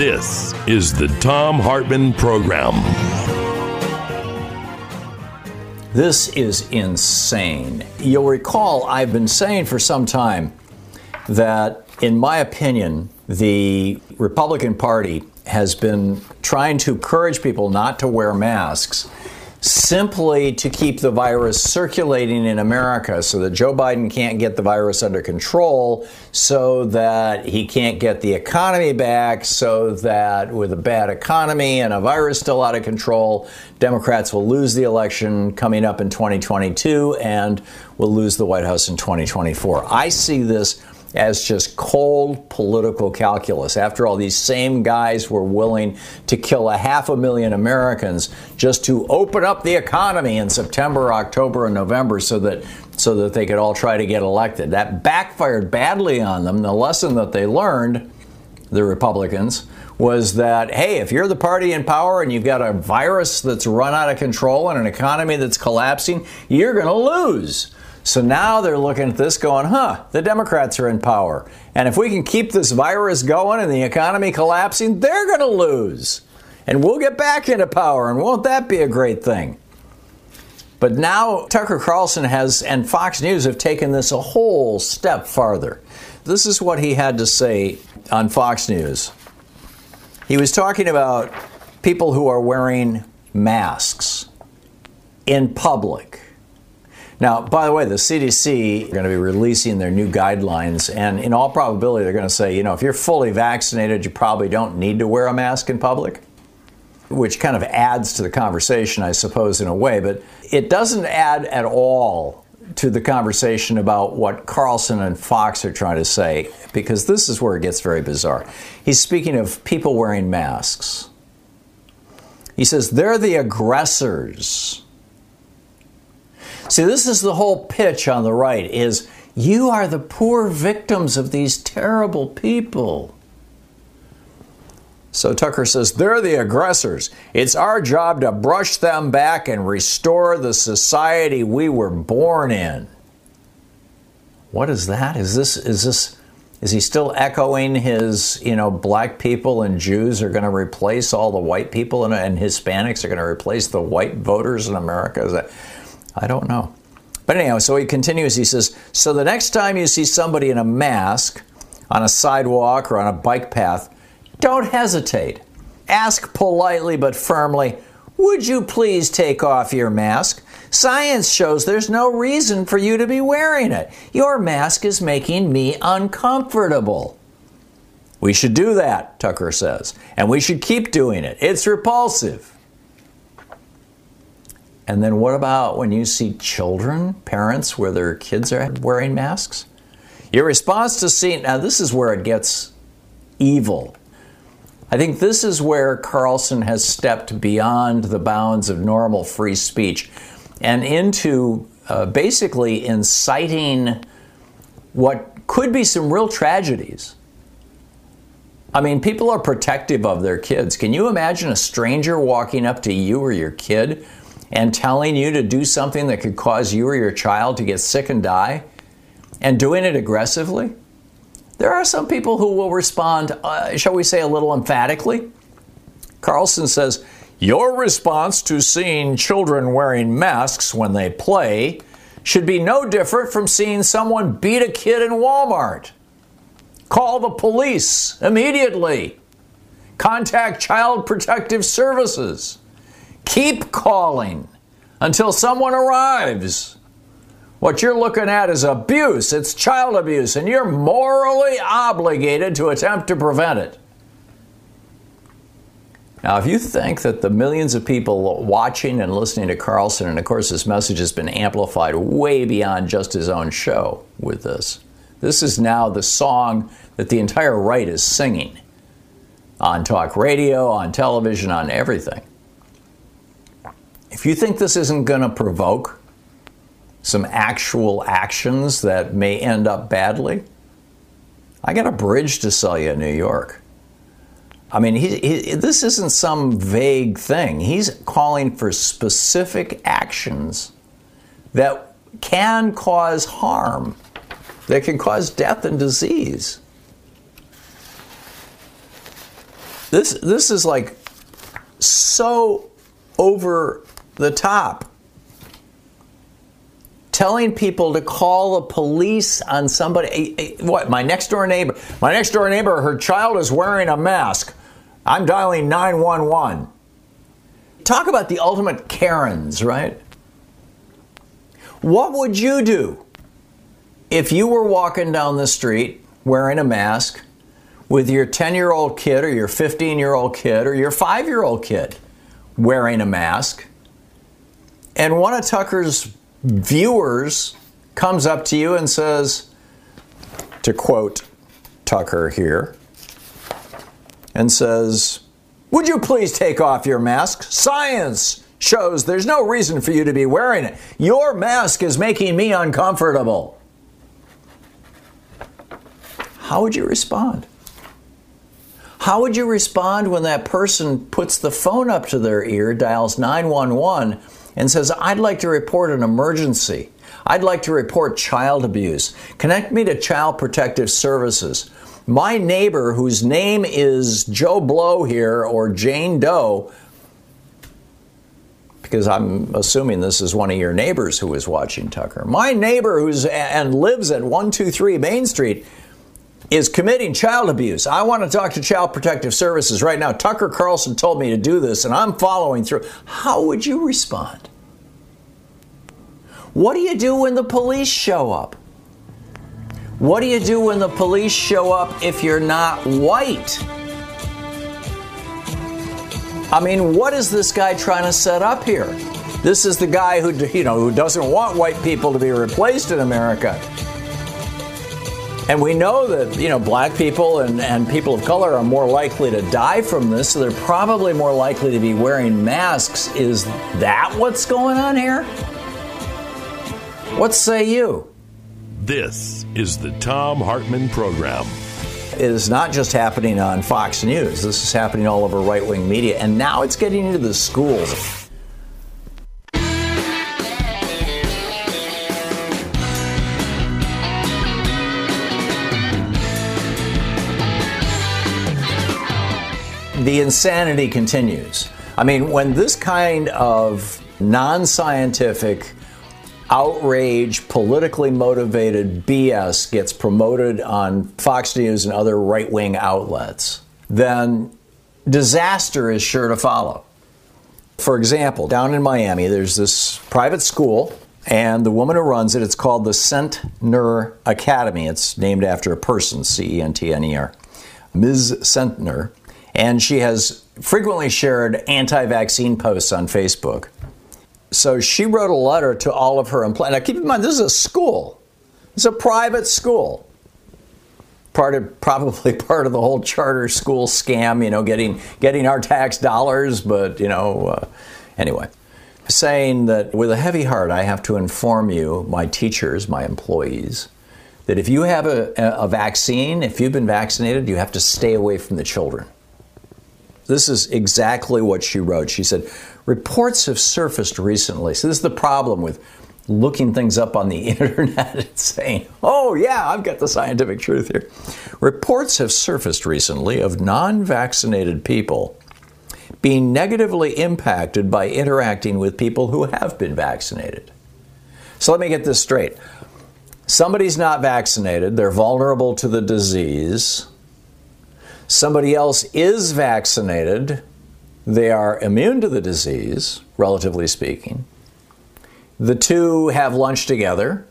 This is the Thom Hartmann Program. This is insane. You'll recall I've been saying for some time that, in my opinion, the Republican Party has been trying to encourage people not to wear masks simply to keep the virus circulating in America so that Joe Biden can't get the virus under control, so that he can't get the economy back, so that with a bad economy and a virus still out of control, Democrats will lose the election coming up in 2022 and will lose the White House in 2024. I see this as just cold political calculus. After all, these same guys were willing to kill a half a million Americans just to open up the economy in September, October, and November so that so that they could all try to get elected. That backfired badly on them. The lesson that they learned, the Republicans, was that hey, if you're the party in power and you've got a virus that's run out of control and an economy that's collapsing, you're going to lose. So now they're looking at this going, huh, the Democrats are in power. And if we can keep this virus going and the economy collapsing, they're going to lose. And we'll get back into power. And won't that be a great thing? But now Tucker Carlson has and Fox News have taken this a whole step farther. This is what he had to say on Fox News. He was talking about people who are wearing masks in public. Now, by the way, the CDC are going to be releasing their new guidelines, and in all probability, they're going to say, you know, if you're fully vaccinated, you probably don't need to wear a mask in public, which kind of adds to the conversation, I suppose, in a way, but it doesn't add at all to the conversation about what Carlson and Fox are trying to say, because this is where it gets very bizarre. He's speaking of people wearing masks. He says they're the aggressors. See, this is the whole pitch on the right is you are the poor victims of these terrible people. So Tucker says they're the aggressors. It's our job to brush them back and restore the society we were born in. What is that? Is this is this is he still echoing his, you know, black people and Jews are going to replace all the white people and, and Hispanics are going to replace the white voters in America? Is that I don't know. But anyhow, so he continues. He says, So the next time you see somebody in a mask on a sidewalk or on a bike path, don't hesitate. Ask politely but firmly, Would you please take off your mask? Science shows there's no reason for you to be wearing it. Your mask is making me uncomfortable. We should do that, Tucker says, and we should keep doing it. It's repulsive. And then what about when you see children, parents, where their kids are wearing masks? Your response to seeing, now this is where it gets evil. I think this is where Carlson has stepped beyond the bounds of normal free speech and into uh, basically inciting what could be some real tragedies. I mean, people are protective of their kids. Can you imagine a stranger walking up to you or your kid and telling you to do something that could cause you or your child to get sick and die and doing it aggressively? There are some people who will respond, uh, shall we say, a little emphatically. Carlson says, Your response to seeing children wearing masks when they play should be no different from seeing someone beat a kid in Walmart. Call the police immediately. Contact Child Protective Services. Keep calling until someone arrives. What you're looking at is abuse. It's child abuse, and you're morally obligated to attempt to prevent it. Now, if you think that the millions of people watching and listening to Carlson, and of course, this message has been amplified way beyond just his own show with this, this is now the song that the entire right is singing on talk radio, on television, on everything. If you think this isn't going to provoke some actual actions that may end up badly, I got a bridge to sell you in New York. I mean, he, he, this isn't some vague thing. He's calling for specific actions that can cause harm, that can cause death and disease. This, this is like so over the top. Telling people to call the police on somebody. What? My next door neighbor. My next door neighbor. Her child is wearing a mask. I'm dialing 911. Talk about the ultimate Karens, right? What would you do if you were walking down the street wearing a mask with your 10 year old kid or your 15 year old kid or your 5 year old kid wearing a mask and one of Tucker's viewers comes up to you and says, to quote Tucker here, and says, Would you please take off your mask? Science shows there's no reason for you to be wearing it. Your mask is making me uncomfortable. How would you respond? How would you respond when that person puts the phone up to their ear, dials 911, and says, I'd like to report an emergency? I'd like to report child abuse. Connect me to Child Protective Services. My neighbor, whose name is Joe Blow here or Jane Doe, because I'm assuming this is one of your neighbors who is watching Tucker. My neighbor who's and lives at 123 Main Street is committing child abuse. I want to talk to Child Protective Services right now. Tucker Carlson told me to do this, and I'm following through. How would you respond? What do you do when the police show up? What do you do when the police show up if you're not white? I mean, what is this guy trying to set up here? This is the guy who, you know, who doesn't want white people to be replaced in America. And we know that, you know, black people and, and people of color are more likely to die from this, so they're probably more likely to be wearing masks. Is that what's going on here? What say you? This is the Thom Hartmann Program. It is not just happening on Fox News. This is happening all over right wing media. And now it's getting into the schools. the insanity continues. I mean, when this kind of non scientific, outrage, politically motivated BS gets promoted on Fox News and other right wing outlets, then disaster is sure to follow. For example, down in Miami, there's this private school, and the woman who runs it, it's called the Centner Academy. It's named after a person, C E N T N E R. Ms. Centner and she has frequently shared anti vaccine posts on Facebook. So she wrote a letter to all of her employees. Now, keep in mind, this is a school, it's a private school. Part of, probably part of the whole charter school scam, you know, getting getting our tax dollars, but you know, uh, anyway, saying that with a heavy heart, I have to inform you, my teachers, my employees, that if you have a, a vaccine, if you've been vaccinated, you have to stay away from the children. This is exactly what she wrote. She said, Reports have surfaced recently. So, this is the problem with looking things up on the internet and saying, oh, yeah, I've got the scientific truth here. Reports have surfaced recently of non vaccinated people being negatively impacted by interacting with people who have been vaccinated. So let me get this straight. Somebody's not vaccinated, they're vulnerable to the disease. Somebody else is vaccinated, they are immune to the disease, relatively speaking. The two have lunch together,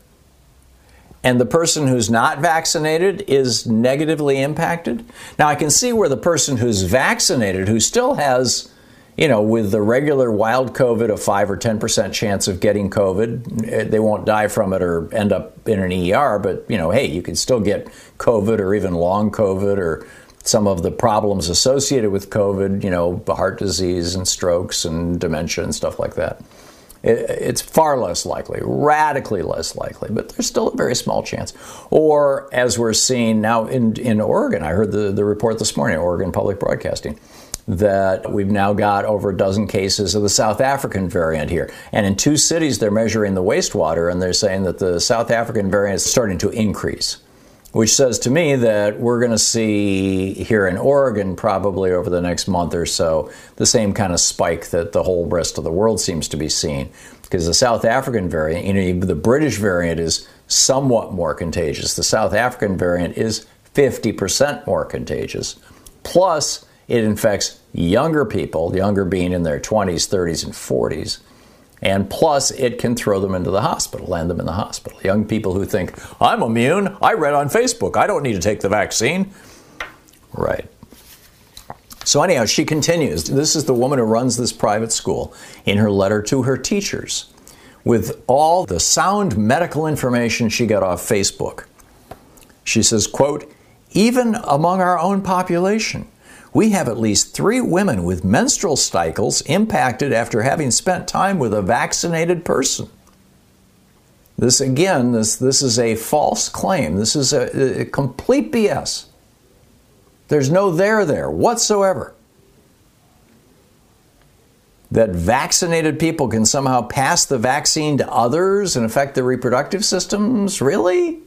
and the person who's not vaccinated is negatively impacted. Now, I can see where the person who's vaccinated, who still has, you know, with the regular wild COVID, a 5 or 10% chance of getting COVID, eh, they won't die from it or end up in an ER, but, you know, hey, you can still get COVID or even long COVID or some of the problems associated with COVID, you know, heart disease and strokes and dementia and stuff like that. It's far less likely, radically less likely, but there's still a very small chance. Or as we're seeing now in, in Oregon, I heard the, the report this morning, Oregon Public Broadcasting, that we've now got over a dozen cases of the South African variant here. And in two cities, they're measuring the wastewater and they're saying that the South African variant is starting to increase which says to me that we're going to see here in Oregon probably over the next month or so the same kind of spike that the whole rest of the world seems to be seeing. Because the South African variant, you know, the British variant is somewhat more contagious. The South African variant is 50% more contagious. Plus, it infects younger people, younger being in their 20s, 30s, and 40s. And plus, it can throw them into the hospital, land them in the hospital. Young people who think, I'm immune, I read on Facebook, I don't need to take the vaccine. Right. So, anyhow, she continues. This is the woman who runs this private school in her letter to her teachers with all the sound medical information she got off Facebook. She says, quote, even among our own population, we have at least three women with menstrual cycles impacted after having spent time with a vaccinated person. This again, this, this is a false claim. This is a, a complete BS. There's no there there whatsoever. That vaccinated people can somehow pass the vaccine to others and affect their reproductive systems? Really?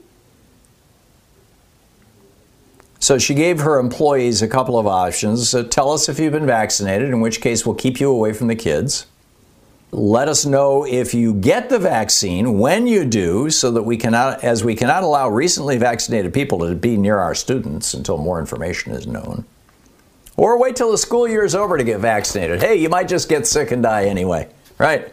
So she gave her employees a couple of options. Uh, tell us if you've been vaccinated, in which case we'll keep you away from the kids. Let us know if you get the vaccine when you do, so that we cannot, as we cannot allow recently vaccinated people to be near our students until more information is known. Or wait till the school year is over to get vaccinated. Hey, you might just get sick and die anyway, right?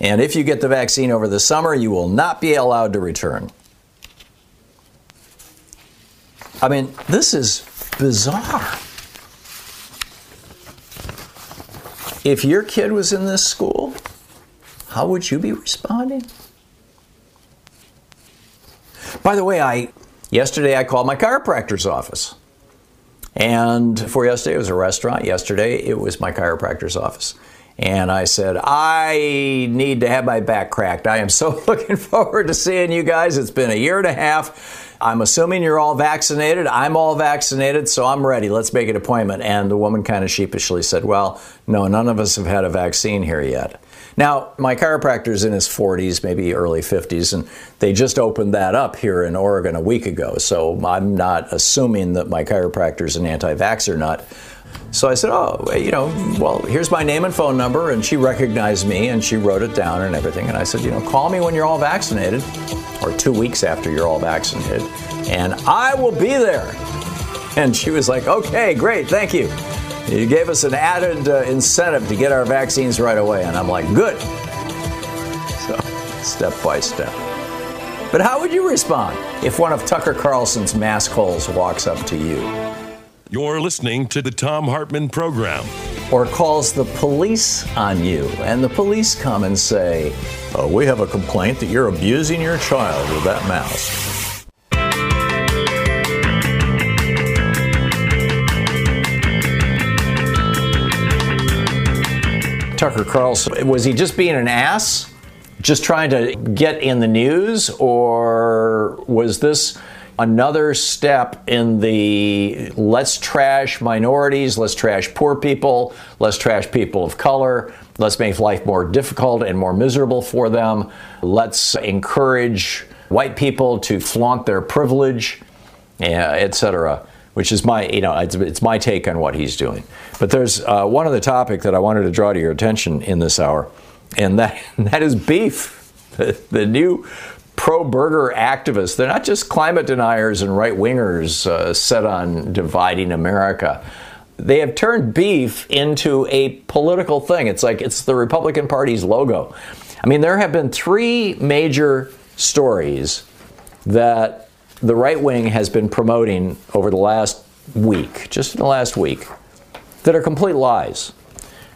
And if you get the vaccine over the summer, you will not be allowed to return. I mean, this is bizarre. If your kid was in this school, how would you be responding? By the way, I yesterday I called my chiropractor's office. And for yesterday it was a restaurant. Yesterday it was my chiropractor's office. And I said, I need to have my back cracked. I am so looking forward to seeing you guys. It's been a year and a half. I'm assuming you're all vaccinated. I'm all vaccinated, so I'm ready. Let's make an appointment. And the woman kind of sheepishly said, Well, no, none of us have had a vaccine here yet. Now, my chiropractor's in his 40s, maybe early 50s, and they just opened that up here in Oregon a week ago. So I'm not assuming that my chiropractor's an anti vaxxer nut. So I said, Oh, you know, well, here's my name and phone number. And she recognized me and she wrote it down and everything. And I said, You know, call me when you're all vaccinated or two weeks after you're all vaccinated, and I will be there. And she was like, Okay, great, thank you. You gave us an added uh, incentive to get our vaccines right away. And I'm like, Good. So, step by step. But how would you respond if one of Tucker Carlson's mask holes walks up to you? You're listening to the Thom Hartmann Program. Or calls the police on you, and the police come and say, oh, We have a complaint that you're abusing your child with that mouse. Tucker Carlson, was he just being an ass? Just trying to get in the news? Or was this another step in the let's trash minorities, let's trash poor people, let's trash people of color, let's make life more difficult and more miserable for them, let's encourage white people to flaunt their privilege, etc. which is my, you know, it's, it's my take on what he's doing. But there's uh, one other topic that I wanted to draw to your attention in this hour, and that, that is beef. The, the new pro burger activists, they're not just climate deniers and right wingers uh, set on dividing America. They have turned beef into a political thing. It's like it's the Republican Party's logo. I mean, there have been three major stories that the right wing has been promoting over the last week, just in the last week, that are complete lies,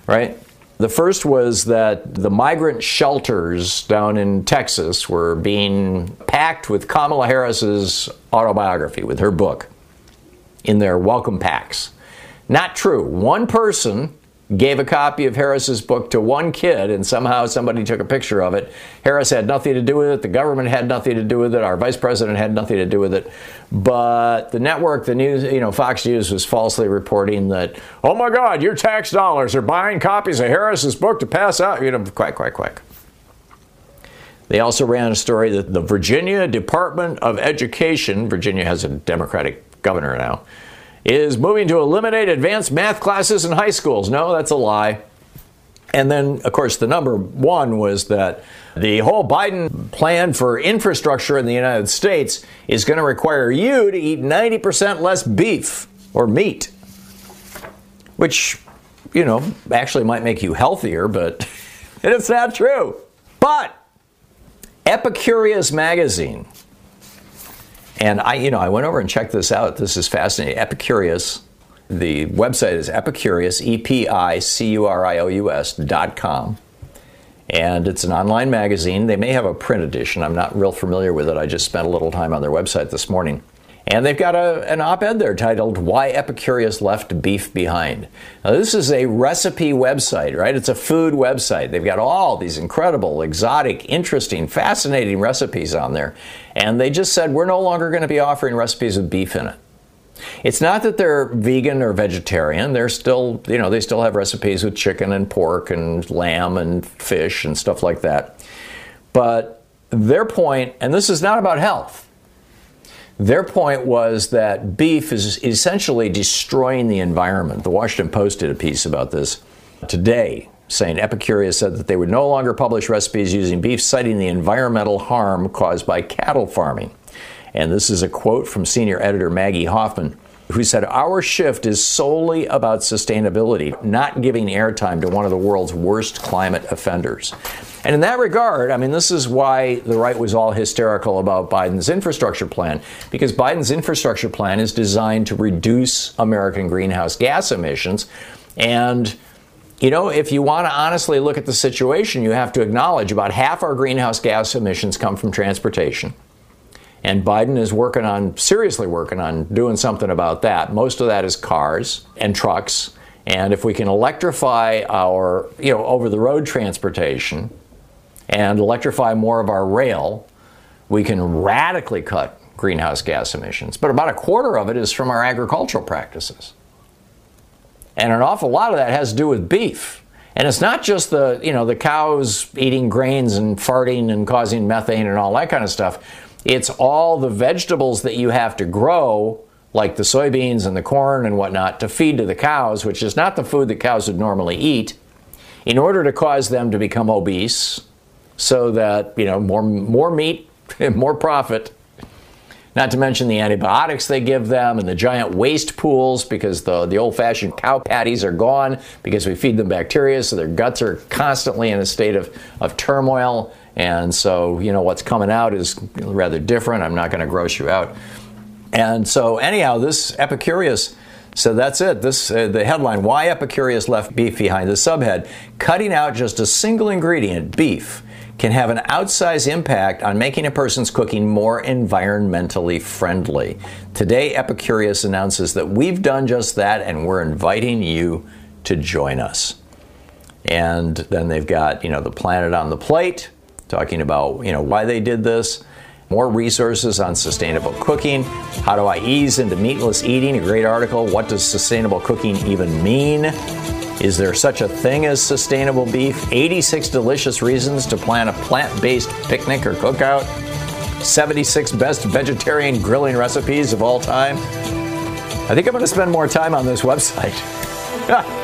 right? The first was that the migrant shelters down in Texas were being packed with Kamala Harris's autobiography, with her book, in their welcome packs. Not true. One person gave a copy of Harris's book to one kid, and somehow somebody took a picture of it. Harris had nothing to do with it. The government had nothing to do with it. Our vice president had nothing to do with it. But the network, the news, you know, Fox News was falsely reporting that, oh my God, your tax dollars are buying copies of Harris's book to pass out. You know, quack, quack, quack. They also ran a story that the Virginia Department of Education, Virginia has a Democratic governor now, is moving to eliminate advanced math classes in high schools. No, that's a lie. And then, of course, the number one was that the whole Biden plan for infrastructure in the United States is going to require you to eat 90% less beef or meat, which, you know, actually might make you healthier, but it's not true. But Epicurious Magazine and I, you know, I went over and checked this out. This is fascinating. Epicurious. The website is epicurious, E P I C U R I O U S dot com. And it's an online magazine. They may have a print edition. I'm not real familiar with it. I just spent a little time on their website this morning. And they've got a, an op ed there titled Why Epicurious Left Beef Behind. Now, this is a recipe website, right? It's a food website. They've got all these incredible, exotic, interesting, fascinating recipes on there. And they just said, we're no longer going to be offering recipes with beef in it. It's not that they're vegan or vegetarian. They're still, you know, they still have recipes with chicken and pork and lamb and fish and stuff like that. But their point, and this is not about health, their point was that beef is essentially destroying the environment. The Washington Post did a piece about this today, saying Epicurious said that they would no longer publish recipes using beef, citing the environmental harm caused by cattle farming. And this is a quote from senior editor Maggie Hoffman who said, Our shift is solely about sustainability, not giving airtime to one of the world's worst climate offenders. And in that regard, I mean, this is why the right was all hysterical about Biden's infrastructure plan, because Biden's infrastructure plan is designed to reduce American greenhouse gas emissions. And you know, if you want to honestly look at the situation, you have to acknowledge about half our greenhouse gas emissions come from transportation. And Biden is working on, seriously working on doing something about that. Most of that is cars and trucks. And if we can electrify our, you know, over the road transportation and electrify more of our rail, we can radically cut greenhouse gas emissions. But about a quarter of it is from our agricultural practices. And an awful lot of that has to do with beef. And it's not just the, you know, the cows eating grains and farting and causing methane and all that kind of stuff. It's all the vegetables that you have to grow, like the soybeans and the corn and whatnot, to feed to the cows, which is not the food that cows would normally eat, in order to cause them to become obese, so that you know more more meat and more profit. Not to mention the antibiotics they give them and the giant waste pools because the, the old fashioned cow patties are gone because we feed them bacteria, so their guts are constantly in a state of, of turmoil. And so, you know, what's coming out is rather different. I'm not going to gross you out. And so, anyhow, this Epicurious. So that's it. This uh, the headline: Why Epicurious left beef behind. The subhead: Cutting out just a single ingredient, beef, can have an outsized impact on making a person's cooking more environmentally friendly. Today, Epicurious announces that we've done just that, and we're inviting you to join us. And then they've got you know the planet on the plate talking about you know why they did this more resources on sustainable cooking how do i ease into meatless eating a great article what does sustainable cooking even mean? Is there such a thing as sustainable beef? 86 delicious reasons to plan a plant-based picnic or cookout. 76 best vegetarian grilling recipes of all time. I think I'm going to spend more time on this website.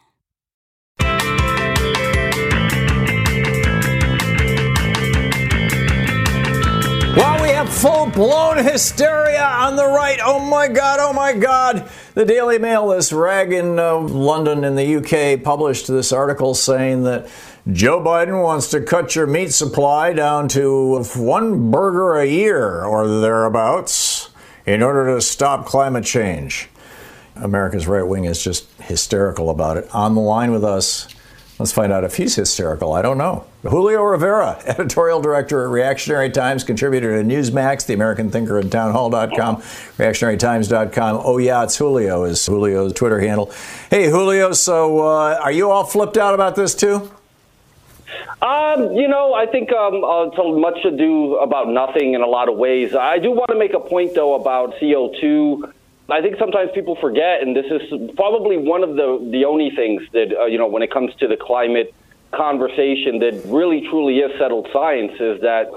Have full blown hysteria on the right. Oh my God, oh my God. The Daily Mail, this rag in uh, London in the UK, published this article saying that Joe Biden wants to cut your meat supply down to one burger a year or thereabouts in order to stop climate change. America's right wing is just hysterical about it. On the line with us, Let's find out if he's hysterical. I don't know. Julio Rivera, editorial director at Reactionary Times, contributor to Newsmax, The American Thinker, and Townhall.com, reactionarytimes.com. Oh, yeah, it's Julio, is Julio's Twitter handle. Hey, Julio, so uh, are you all flipped out about this too? Um, you know, I think um, uh, it's much ado about nothing in a lot of ways. I do want to make a point, though, about CO2 I think sometimes people forget, and this is probably one of the the only things that uh, you know when it comes to the climate conversation that really truly is settled science is that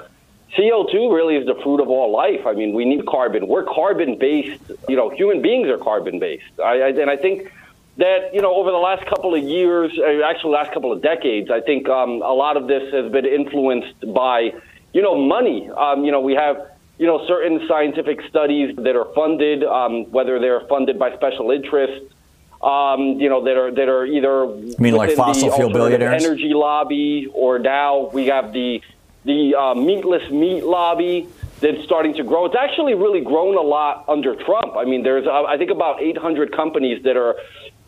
CO2 really is the fruit of all life. I mean, we need carbon. We're carbon based. You know, human beings are carbon based. I, I, and I think that you know over the last couple of years, uh, actually last couple of decades, I think um, a lot of this has been influenced by you know money. Um, you know, we have you know, certain scientific studies that are funded, um, whether they're funded by special interests, um, you know, that are that are either you mean like fossil fuel billionaires, energy lobby, or now we have the the uh, meatless meat lobby that's starting to grow. It's actually really grown a lot under Trump. I mean, there's uh, I think about 800 companies that are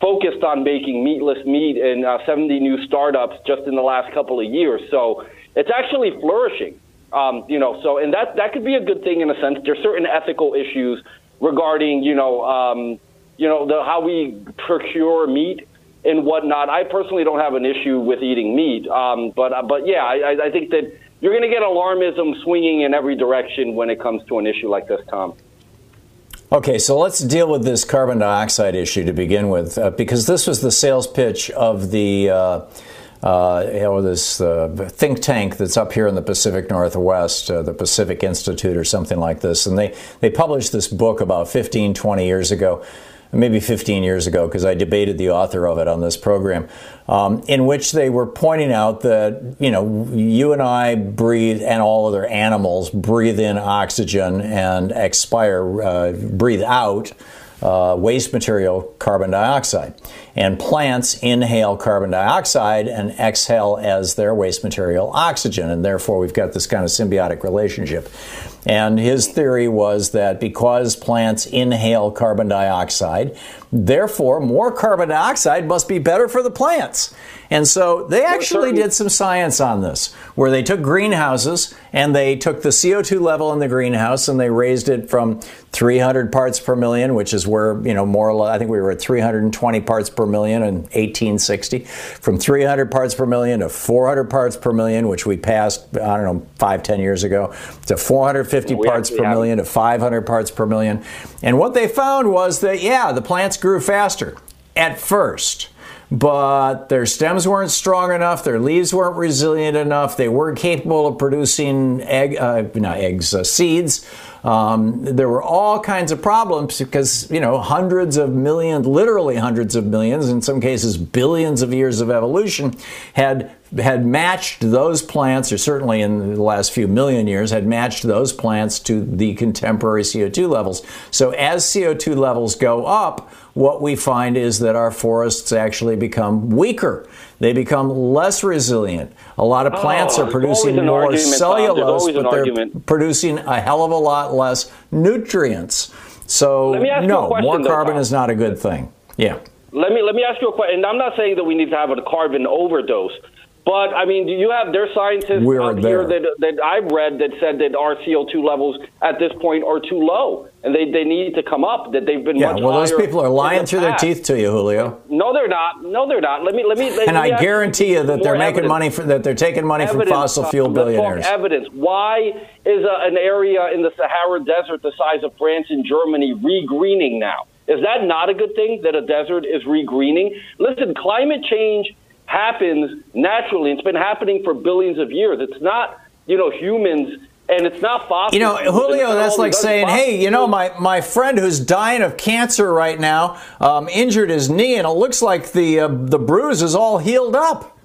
focused on making meatless meat, and uh, 70 new startups just in the last couple of years. So it's actually flourishing. Um, you know, so and that that could be a good thing in a sense. There's certain ethical issues regarding, you know, um, you know, the, how we procure meat and whatnot. I personally don't have an issue with eating meat, um, but uh, but yeah, I, I think that you're going to get alarmism swinging in every direction when it comes to an issue like this, Thom. Okay, so let's deal with this carbon dioxide issue to begin with, uh, because this was the sales pitch of the. Uh, uh, know, this uh, think tank that's up here in the Pacific Northwest, uh, the Pacific Institute or something like this. And they, they published this book about 15, 20 years ago, maybe 15 years ago, because I debated the author of it on this program, um, in which they were pointing out that, you know, you and I breathe, and all other animals breathe in oxygen and expire, uh, breathe out uh, waste material carbon dioxide. And plants inhale carbon dioxide and exhale as their waste material oxygen. And therefore, we've got this kind of symbiotic relationship. And his theory was that because plants inhale carbon dioxide, therefore more carbon dioxide must be better for the plants. And so they actually did some science on this, where they took greenhouses and they took the CO2 level in the greenhouse and they raised it from 300 parts per million, which is where, you know, more or less, I think we were at 320 parts per million in 1860, from 300 parts per million to 400 parts per million, which we passed, I don't know, five, 10 years ago, to 450 We parts per million to 500 parts per million. And what they found was that, yeah, the plants grew faster at first but their stems weren't strong enough, their leaves weren't resilient enough, they weren't capable of producing egg, uh, not eggs, uh, seeds. Um, there were all kinds of problems because you know hundreds of millions, literally hundreds of millions, in some cases billions of years of evolution had had matched those plants, or certainly in the last few million years, had matched those plants to the contemporary CO2 levels. So as CO2 levels go up, what we find is that our forests actually become weaker. They become less resilient. A lot of plants Oh, are producing more argument, cellulose, but they're argument. producing a hell of a lot less nutrients. So Let me ask you a no, question, more carbon Thom. is not a good thing. Yeah. Let me let me ask you a question. And I'm not saying that we need to have a carbon overdose, but I mean, do you have there are scientists We're out here that that I've read that said that our CO2 levels at this point are too low, and they, they need to come up. That they've been Yeah, well, those people are lying the through their teeth to you, Julio. No, they're not. No, they're not. Let me let me. Let And me I guarantee you that they're making evidence. money for that they're taking money from fossil uh, fuel Let's billionaires. evidence. Why is a, an area in the Sahara Desert the size of France and Germany regreening now? Is that not a good thing that a desert is regreening? Listen, climate change happens naturally. It's been happening for billions of years. It's not, you know, humans and it's not possible. You know. Julio, that's like saying, hey, you know, my, my friend who's dying of cancer right now um, injured his knee, and it looks like the, uh, the bruise is all healed up.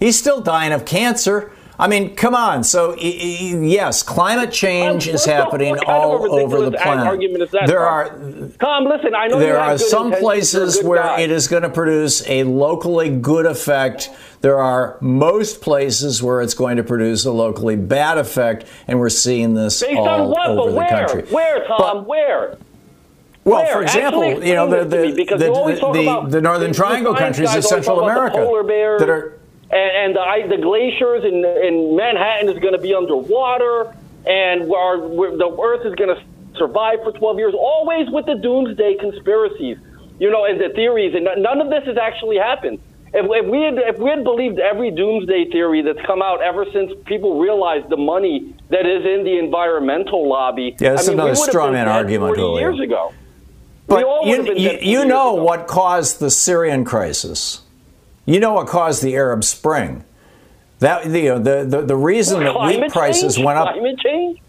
He's still dying of cancer. I mean, come on. So, yes, climate change Um, is happening all over the planet. That, there Thom? are Thom, listen, I know there are some places You're a good where guy. it is going to produce a locally good effect. There are most places where it's going to produce a locally bad effect, and we're seeing this Based all on what? over But the where? country. Where, Thom? But- where? well, Where? for example, Actually you know the the, the, you always talk the, the Northern Triangle countries of Central America that are and, and the, I- the glaciers in, in Manhattan is going to be underwater, and our, the Earth is going to survive for 12 years. Always with the doomsday conspiracies, you know, and the theories, and none of this has actually happened. If, if we had if we had believed every doomsday theory that's come out ever since people realized the money that is in the environmental lobby, Yeah, that's I mean, another we would have straw man argument, 40 Julio. years ago. But all would have you, you, you know ago. what caused the Syrian crisis. You know what caused the Arab Spring. That you know, the, the the reason that wheat prices change? went up. Climate change.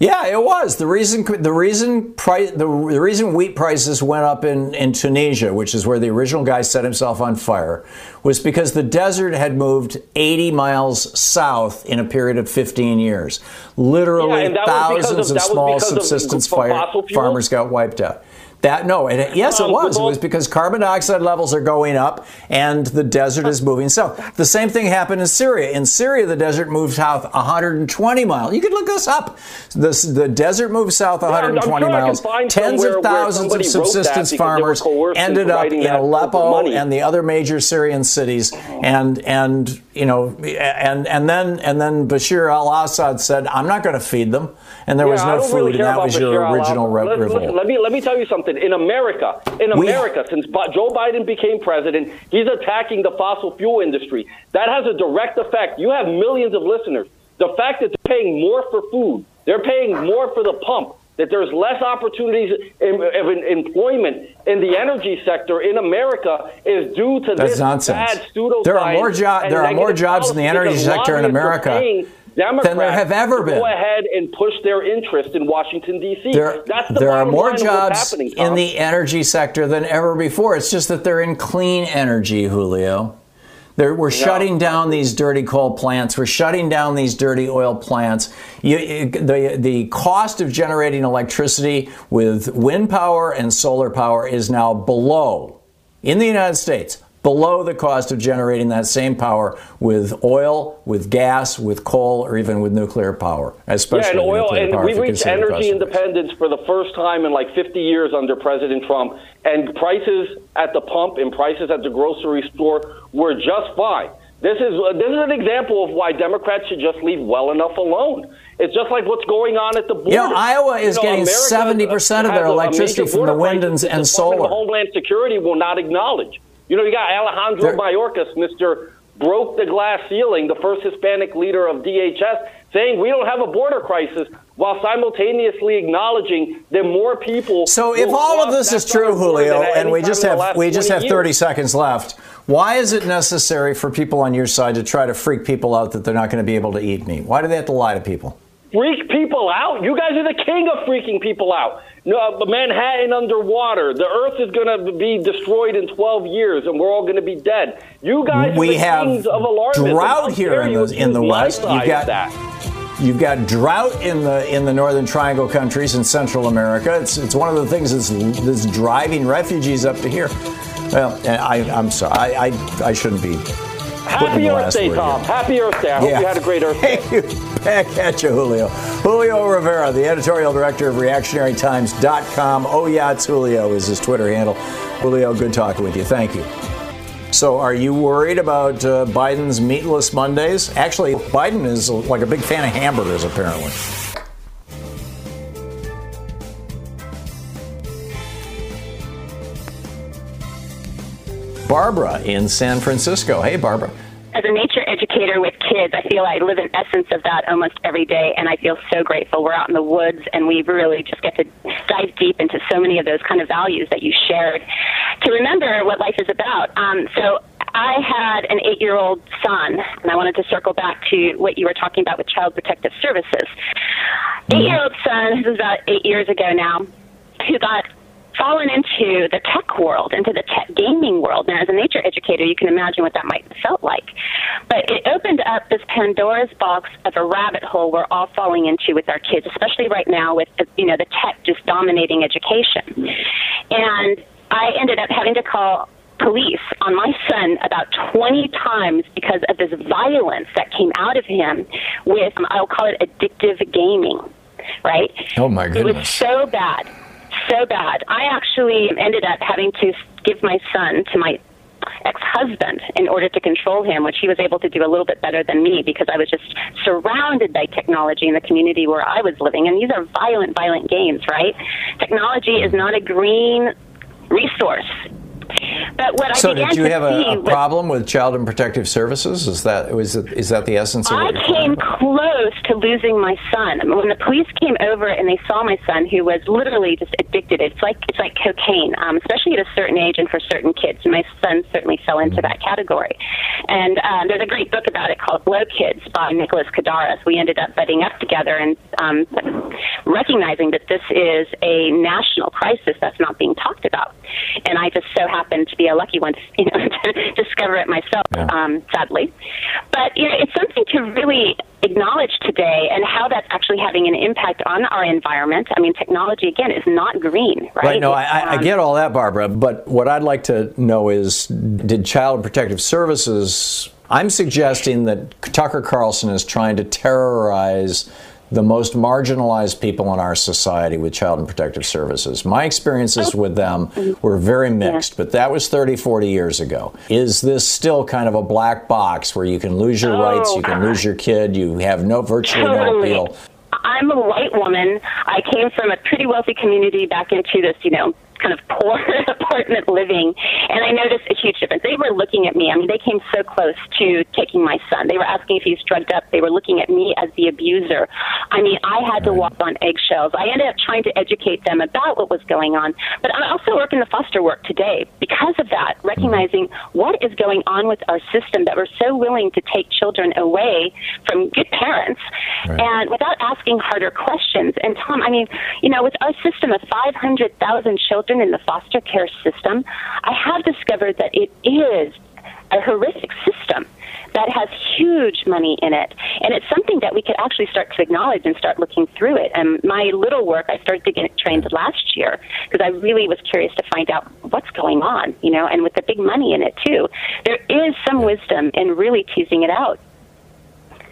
Yeah, it was the reason. The reason price. The, the reason wheat prices went up in, in Tunisia, which is where the original guy set himself on fire, was because the desert had moved 80 miles south in a period of 15 years. Literally, Yeah, and that was because thousands of- of, small because of subsistence fire, farmers got wiped out. That no, it, yes, it was. It was because carbon dioxide levels are going up and the desert is moving south. The same thing happened in Syria. In Syria, the desert moved south 120 miles. You could look this up. The, the desert moved south I'm- I'm 120 sure miles. Tens of thousands of somebody wrote that subsistence because they were farmers ended up in Aleppo and the other major Syrian cities. Oh. And and you know and and then and then Bashir al-Assad said, "I'm not going to feed them," and there was Yeah, I no food, really and that was your original re- Listen, revolt. listen, let me let me tell you something. In America, in We- America, since Bi- Joe Biden became president, he's attacking the fossil fuel industry. That has a direct effect. You have millions of listeners. The fact that they're paying more for food, they're paying more for the pump. That there's less opportunities in, of in- employment in the energy sector in America is due to That's this nonsense. bad pseudoscience. There are more jo- there are more jobs in the energy sector in America paying than there have ever been. Go ahead and push their interest in Washington D.C. There, That's the there are more line of what's jobs in the energy sector than ever before. It's just that they're in clean energy, Julio. They're, we're shutting down these dirty coal plants. We're shutting down these dirty oil plants. You, you- the, the cost of generating electricity with wind power and solar power is now below, in the United States, below the cost of generating that same power with oil, with gas, with coal, or even with nuclear power. Especially yeah, and oil, nuclear and power, we reached energy independence for the first time in like 50 years under President Trump, and prices at the pump and prices at the grocery store were just fine. This is this is an example of why Democrats should just leave well enough alone. It's just like what's going on at the border. You know, Iowa is You know, getting America 70% of their electricity from the wind and- the and solar. Homeland Security will not acknowledge. You know, you got Alejandro Mayorkas, Mr. Broke the glass ceiling, the first Hispanic leader of DHS, saying we don't have a border crisis, while simultaneously acknowledging that more people. So if all of this is true, Julio, and we just have we just have 30 years. seconds left, why is it necessary for people on your side to try to freak people out that they're not going to be able to eat meat? Why do they have to lie to people? freak people out. You guys are the king of freaking people out. No, uh, Manhattan underwater. The Earth is going to be destroyed in 12 years, and we're all going to be dead. You guys are we the have kings of alarmism. drought here in the in the west. You've got that. You've got drought in the in the northern triangle countries in Central America. It's it's one of the things that's, that's driving refugees up to here. Well, I, I'm sorry, I, I I shouldn't be. Happy Earth Day, Thom. here. Happy Earth Day. I hope you had a great Earth Day. Thank you. Back at you, Julio. Julio Rivera, the editorial director of ReactionaryTimes.com. Oh, yeah, it's Julio is his Twitter handle. Julio, good talking with you. Thank you. So, are you worried about uh, Biden's meatless Mondays? Actually, Biden is like a big fan of hamburgers, apparently. Barbara in San Francisco. Hey, Barbara. as a nature educator with kids, I feel I live in essence of that almost every day, and I feel so grateful. We're out in the woods, and we really just get to dive deep into so many of those kind of values that you shared to remember what life is about. Um, so. I had an eight year old son, and I wanted to circle back to what you were talking about with Child Protective Services. Eight year old son, this was about eight years ago now, who got fallen into the tech world, into the tech gaming world. Now, as a nature educator, you can imagine what that might have felt like. But it opened up this Pandora's box of a rabbit hole we're all falling into with our kids, especially right now with you know the tech just dominating education. And I ended up having to call police on my son about 20 times because of this violence that came out of him with I'll call it addictive gaming, right? Oh, my goodness. It was so bad, so bad. I actually ended up having to give my son to my ex-husband in order to control him, which he was able to do a little bit better than me because I was just surrounded by technology in the community where I was living. And these are violent, violent games, right? Technology is not a green resource. But what So, I began did you to have a, a problem with Child and Protective Services? Is that was it, is that the essence of it? I came close to losing my son. I mean, when the police came over and they saw my son, who was literally just addicted, it's like it's like cocaine, um, especially at a certain age and for certain kids. My son certainly fell into that category. And um, there's a great book about it called Glow Kids by Nicholas Kardaras. We ended up butting up together and um, recognizing that this is a national crisis that's not being talked about. And I just so happened to be a lucky one to, you know, to discover it myself, Yeah. um, sadly. But you know, it's something to really acknowledge today and how that's actually having an impact on our environment. I mean, technology, again, is not green, right? Right. No, I- I um, get all that, Barbara. But what I'd like to know is, did Child Protective Services? I'm suggesting that Tucker Carlson is trying to terrorize the most marginalized people in our society with Child and Protective Services. My experiences oh. with them were very mixed, but that was 30, 40 years ago. Is this still kind of a black box where you can lose your rights, oh. you can lose your kid, you have no virtually no appeal? I'm a white woman. I came from a pretty wealthy community back into this, you know, kind of poor apartment living, and I noticed a huge difference. They were looking at me. I mean, they came so close to taking my son. They were asking if he's drugged up. They were looking at me as the abuser. I mean, I had to walk on eggshells. I ended up trying to educate them about what was going on, but I also work in the foster work today because of that, mm-hmm. recognizing what is going on with our system that we're so willing to take children away from good parents Right. and without asking harder questions. And Thom, I mean, you know, with our system of 500,000 children in the foster care system, I have discovered that it is a horrific system that has huge money in it. And it's something that we could actually start to acknowledge and start looking through it. And my little work, I started to get trained last year because I really was curious to find out what's going on, you know, and with the big money in it too. There is some wisdom in really teasing it out.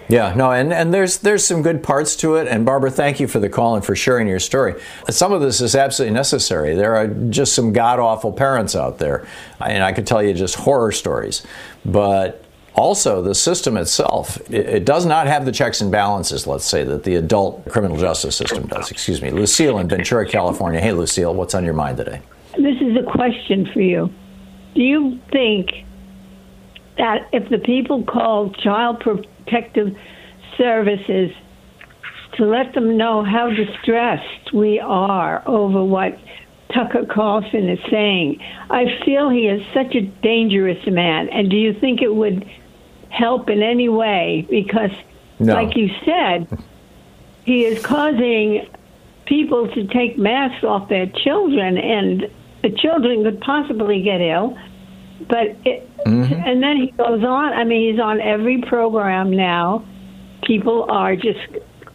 Yeah, no, and, and there's there's some good parts to it. And Barbara, thank you for the call and for sharing your story. Some of this is absolutely necessary. There are just some god awful parents out there, and I could tell you just horror stories. But also, the system itself, it, it, does not have the checks and balances, let's say, that the adult criminal justice system does. Excuse me. Lucille in Ventura, California. Hey, Lucille, what's on your mind today? This is a question for you. Do you think that if the people call Child Protective Services to let them know how distressed we are over what Tucker Carlson is saying. I feel he is such a dangerous man. And do you think it would help in any way because, no. like you said, he is causing people to take masks off their children, and the children could possibly get ill. But it, mm-hmm. and then he goes on. I mean, he's on every program now. People are just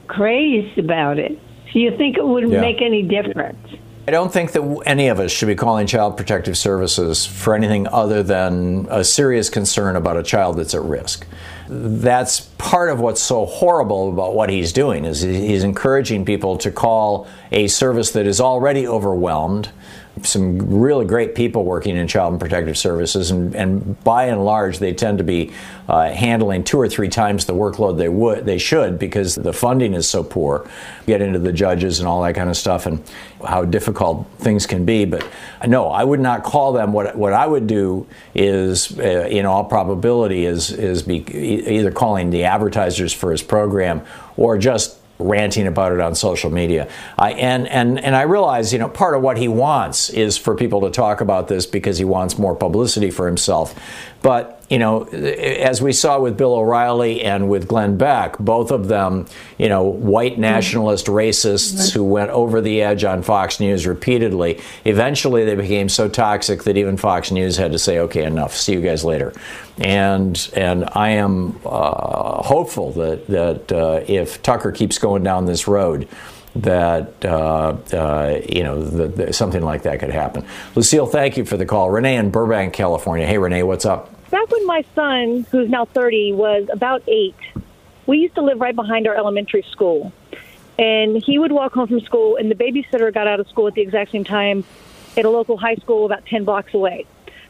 crazed about it. So you think it wouldn't yeah. make any difference? I don't think that any of us should be calling Child Protective Services for anything other than a serious concern about a child that's at risk. That's part of what's so horrible about what he's doing is he's encouraging people to call a service that is already overwhelmed some really great people working in child and protective services, and, and by and large, they tend to be uh, handling two or three times the workload they would they should because the funding is so poor. Get into the judges and all that kind of stuff, and how difficult things can be. But no, I would not call them. What what I would do is, uh, in all probability, is is be either calling the advertisers for his program or just ranting about it on social media. I, and, and, and I realize, you know, part of what he wants is for people to talk about this because he wants more publicity for himself. But you know, as we saw with Bill O'Reilly and with Glenn Beck, both of them, you know, white nationalist racists who went over the edge on Fox News repeatedly. Eventually, they became so toxic that even Fox News had to say, "Okay, enough. See you guys later." And and I am uh, hopeful that that uh, if Tucker keeps going down this road, that uh, uh, you know something like that could happen. Lucille, thank you for the call. Renee in Burbank, California. Hey, Renee, what's up? Back when my son, who's now 30, was about eight, we used to live right behind our elementary school. And he would walk home from school, and the babysitter got out of school at the exact same time at a local high school about 10 blocks away.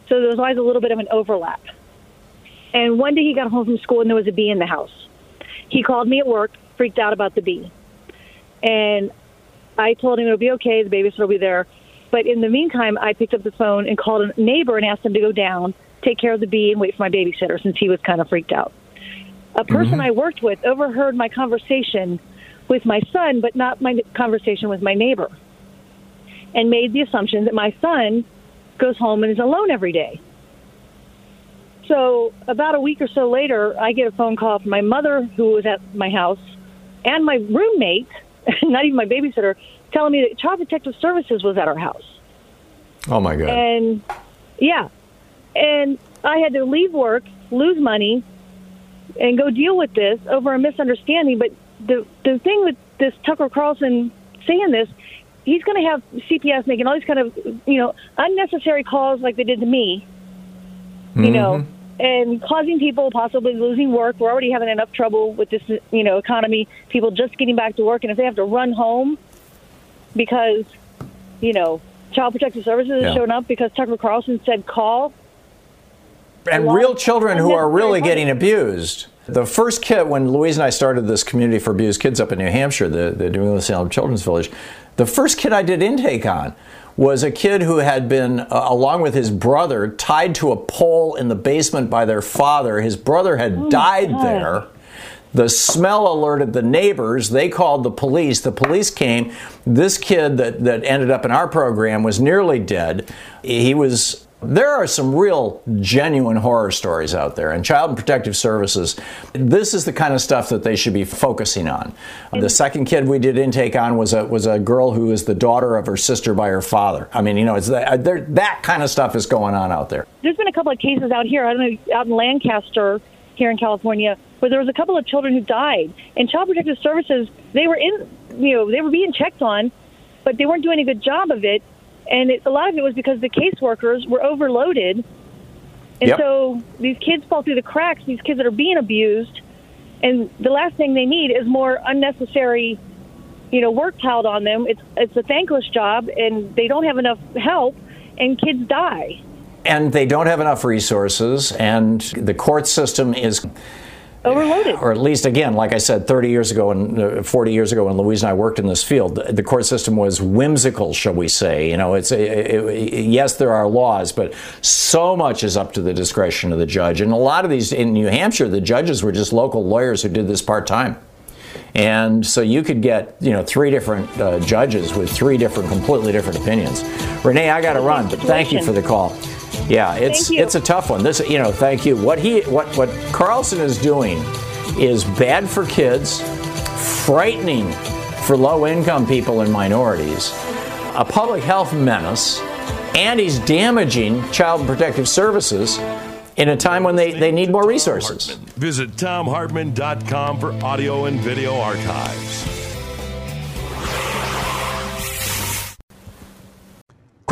So there was always a little bit of an overlap. And one day he got home from school, and there was a bee in the house. He called me at work, freaked out about the bee. And I told him it'll be okay, the babysitter will be there. But in the meantime, I picked up the phone and called a neighbor and asked him to go down take care of the bee and wait for my babysitter since he was kind of freaked out. A person mm-hmm. I worked with overheard my conversation with my son, but not my conversation with my neighbor, and made the assumption that my son goes home and is alone every day. So, about a week or so later, I get a phone call from my mother, who was at my house, and my roommate, not even my babysitter, telling me that Child Protective Services was at our house. Oh, my God. And yeah, and I had to leave work, lose money, and go deal with this over a misunderstanding. But the the thing with this Tucker Carlson saying this, he's going to have CPS making all these kind of you know unnecessary calls like they did to me. You mm-hmm. know, and causing people possibly losing work. We're already having enough trouble with this, you know, economy. People just getting back to work, and if they have to run home because, you know, Child Protective Services yeah. is showing up because Tucker Carlson said call, and real children who are really getting abused. The first kid, when Louise and I started this community for abused kids up in New Hampshire, the, the New England Salem Children's Village, the first kid I did intake on was a kid who had been, uh, along with his brother, tied to a pole in the basement by their father. His brother had oh died there. The smell alerted the neighbors. They called the police. The police came. This kid that, that ended up in our program was nearly dead. He was There are some real genuine horror stories out there, and Child Protective Services, this is the kind of stuff that they should be focusing on. The mm-hmm. second kid we did intake on was a was a girl who is the daughter of her sister by her father. I mean, you know, it's that, uh, that kind of stuff is going on out there. There's been a couple of cases out here. I don't know, out in Lancaster, here in California, where there was a couple of children who died, and Child Protective Services they were in, you know, they were being checked on, but they weren't doing a good job of it and it, a lot of it was because the caseworkers were overloaded, and Yep. so these kids fall through the cracks. These kids that are being abused, and the last thing they need is more unnecessary, you know, work piled on them. It's it's a thankless job, and they don't have enough help, and kids die. And they don't have enough resources, and the court system is overloaded. Or at least, again, like I said, 30 years ago and uh, 40 years ago when Louise and I worked in this field, the, the court system was whimsical, shall we say. You know, it's it, it, yes, there are laws, but so much is up to the discretion of the judge. And a lot of these in New Hampshire, the judges were just local lawyers who did this part time. And so you could get, you know, three different uh, judges with three different, completely different opinions. Renee, I got to run, but thank you for the call. Yeah, it's it's a tough one. This, you know, thank you. What he, what what Carlson is doing is bad for kids, frightening for low-income people and minorities, a public health menace, and he's damaging child protective services in a time when they, they need more resources. Visit ThomHartmann.com for audio and video archives.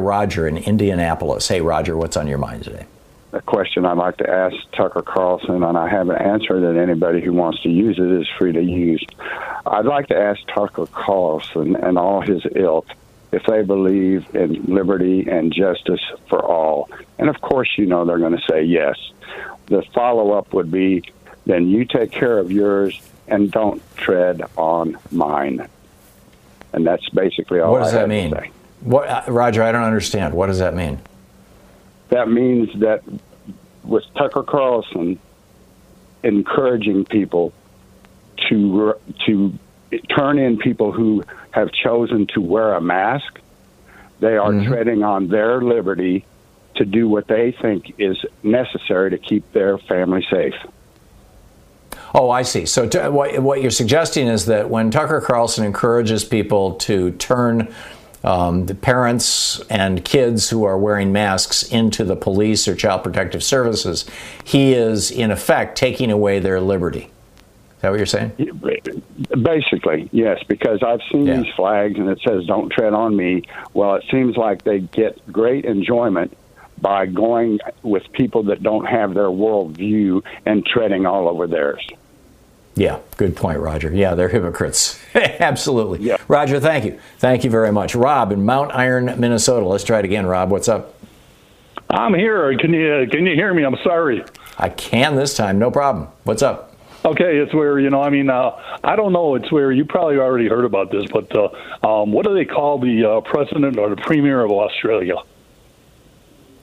Roger in Indianapolis. Hey, Roger, what's on your mind today? a question I'd like to ask Tucker Carlson, and I have an answer that anybody who wants to use it is free to use. I'd like to ask Tucker Carlson and all his ilk if they believe in liberty and justice for all. And of course, you know they're going to say yes. The follow up would be then you take care of yours and don't tread on mine. And that's basically all what does I that mean? What, uh, Roger, I don't understand. What does that mean? that means that with Tucker Carlson encouraging people to to turn in people who have chosen to wear a mask, they are treading on their liberty to do what they think is necessary to keep their family safe. Oh, I see. So, t- what, what you're suggesting is that when Tucker Carlson encourages people to turn um, the parents and kids who are wearing masks into the police or child protective services, he is in effect taking away their liberty. Is that what you're saying? Basically, yes, because I've seen these flags and it says "Don't tread on me." Well, it seems like they get great enjoyment by going with people that don't have their worldview and treading all over theirs. Yeah, good point, Roger. Yeah, they're hypocrites. Absolutely. Yeah. Roger, thank you. Thank you very much. Rob in Mount Iron, Minnesota. Let's try it again, Rob. What's up? I'm here. Can you can you hear me? I'm sorry. I can this time. No problem. What's up? Okay, it's where you know. I mean, uh, I don't know. It's where you probably already heard about this, but uh, um, what do they call the uh, president or the premier of Australia?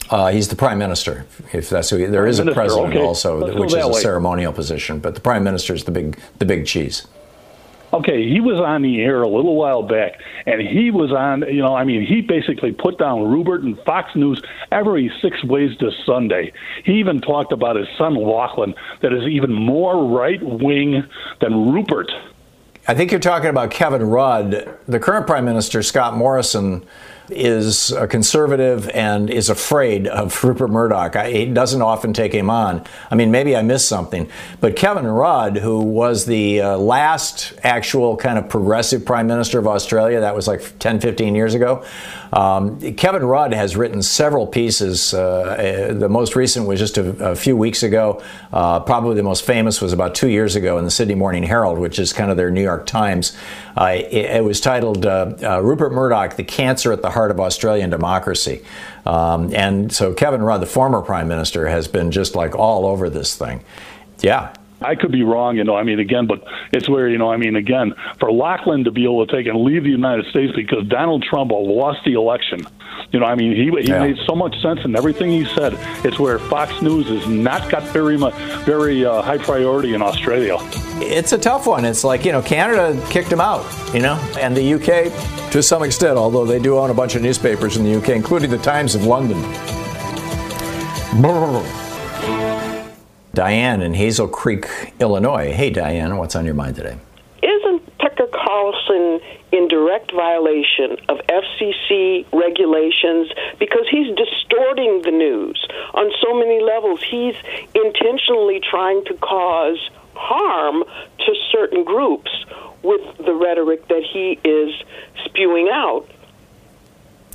Uh, he's the prime minister. If that's who, there is a Minister, president okay. also, Let's which is a way. ceremonial position. But the prime minister is the big the big cheese. Okay, he was on the air a little while back, and he was on. You know, I mean, he basically put down Rupert and Fox News every six ways to Sunday. He even talked about his son Lachlan, that is even more right wing than Rupert. I think you're talking about Kevin Rudd. The current prime minister, Scott Morrison, is a conservative and is afraid of Rupert Murdoch. I, he doesn't often take him on. I mean, maybe I missed something. But Kevin Rudd, who was the uh, last actual kind of progressive prime minister of Australia, that was like 10, 15 years ago. Um, Kevin Rudd has written several pieces. Uh, uh, the most recent was just a, a few weeks ago. Uh, probably the most famous was about two years ago in the Sydney Morning Herald, which is kind of their New York Times. Uh, it, it was titled uh, uh, Rupert Murdoch, the Cancer at the Heart of Australian Democracy. Um, and so Kevin Rudd, the former prime minister, has been just like all over this thing. Yeah, I could be wrong, you know. I mean, again, but it's where you know. I mean, again, for Lachlan to be able to take and leave the United States because Donald Trump lost the election. You know, I mean, he he Yeah. made so much sense in everything he said. It's where Fox News has not got very much, very uh, high priority in Australia. it's a tough one. It's like, you know, Canada kicked him out, you know, and the UK to some extent, although they do own a bunch of newspapers in the UK, including the Times of London. Diane in Hazel Crest, Illinois. Hey, Diane, what's on your mind today? Isn't Tucker Carlson in direct violation of FCC regulations because he's distorting the news on so many levels? He's intentionally trying to cause harm to certain groups with the rhetoric that he is spewing out.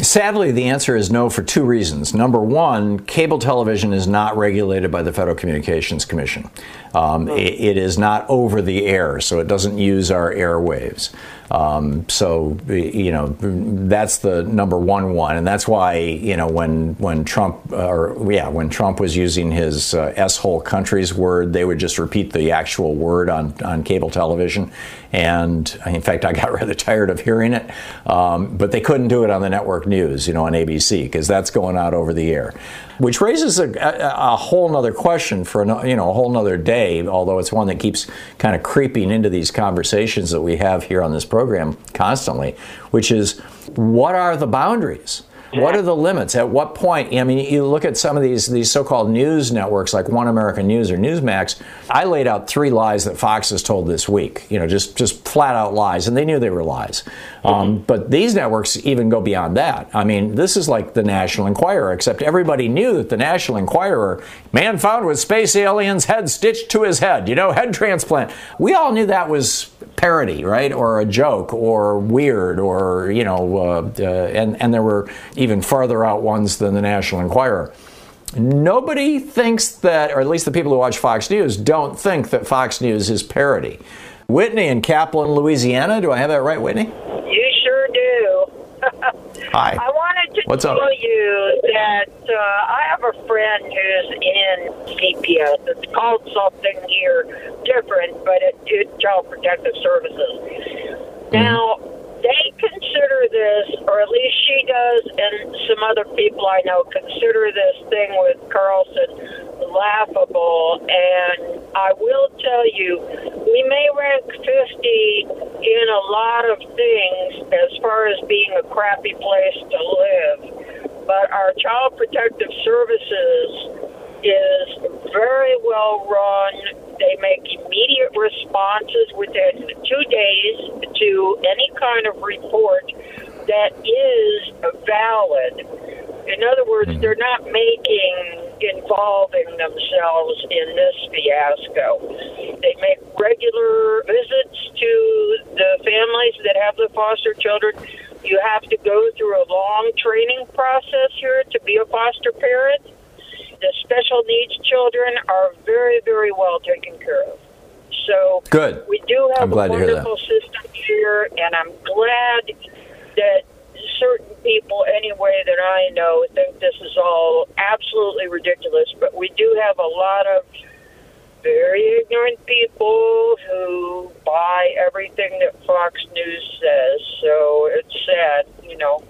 Sadly, the answer is no for two reasons. Number one, cable television is not regulated by the Federal Communications Commission. Um, it, it is not over the air, so it doesn't use our airwaves. Um, so you know that's the number one one, and that's why you know when when Trump uh, or yeah when Trump was using his uh, s-hole countries word, they would just repeat the actual word on on cable television, and in fact I got rather tired of hearing it, um, but they couldn't do it on the network news, you know, on ABC because that's going out over the air, which raises a, a, a whole nother question for ano- you know a whole nother day, although it's one that keeps kind of creeping into these conversations that we have here on this program constantly, which is what are the boundaries? What are the limits? At what point? I mean, you look at some of these these so-called news networks like One American News or Newsmax. I laid out three lies that Fox has told this week. You know, just just flat out lies, and they knew they were lies. Um, but these networks even go beyond that. I mean, this is like the National Enquirer, except everybody knew that the National Enquirer, man found with space aliens, head stitched to his head. You know, head transplant. We all knew that was parody, right, or a joke, or weird, or you know, uh, uh, and and there were even farther out ones than the National Enquirer. Nobody thinks that, or at least the people who watch Fox News don't think that Fox News is parody. Whitney in Kaplan, Louisiana. Do I have that right, Whitney? You sure do. Hi. I wanted to What's tell up? you that uh, I have a friend who's in CPS. It's called something here different, but it, it's Child Protective Services. Mm-hmm. Now, they consider this, or at least she does, and some other people I know consider this thing with Carlson laughable. And I will tell you, we may rank 50 in a lot of things as far as being a crappy place to live, but our Child Protective Services is very well run. They make immediate responses within two days to any kind of report that is valid. In other words, mm-hmm. they're not making involving themselves in this fiasco. They make regular visits to the families that have the foster children. You have to go through a long training process here to be a foster parent the special needs children are very, very well taken care of. So Good. we do have I'm glad a to hear that. wonderful system here, and I'm glad that certain people, anyway, that I know, think this is all absolutely ridiculous. But we do have a lot of very ignorant people who buy everything that Fox News says. So it's sad, you know.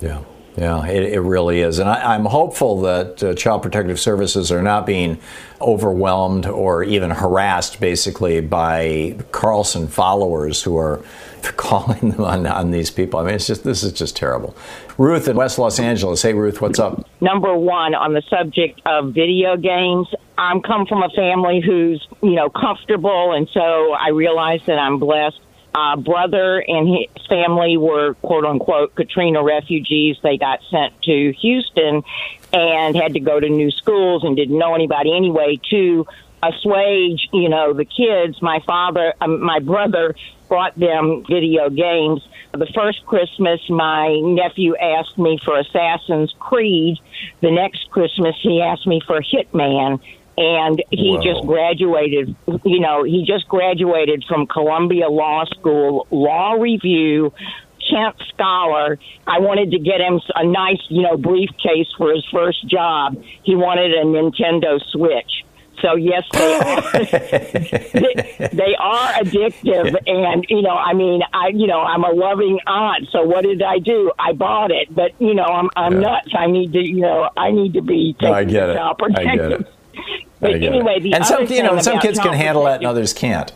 Yeah. Yeah, it, it really is. And I, am hopeful that uh, Child Protective Services are not being overwhelmed or even harassed, basically, by Carlson followers who are calling them on, on these people. I mean, it's just this is just terrible. Ruth in West Los Angeles. Hey, Ruth, what's up? Number one, on the subject of video games, I'm come from a family who's, you know, comfortable, and so I realize that I'm blessed uh, brother and his family were quote unquote Katrina refugees. They got sent to Houston and had to go to new schools and didn't know anybody anyway to assuage, you know, the kids. My father, um, my brother brought them video games. The first Christmas, my nephew asked me for Assassin's Creed. The next Christmas, he asked me for Hitman and he just graduated. You know, he just graduated from Columbia Law School Law Review. Kent Scholar. I wanted to get him a nice, you know, briefcase for his first job. He wanted a Nintendo Switch. So yes, they are. they, they, are addictive, and you know, I mean, I you know, I'm a loving aunt. So what did I do? I bought it, but you know, I'm I'm yeah. nuts. I need to, you know, I need to be taken no, I get it. I get it. But anyway, the and some you know some kids can handle that and others can't.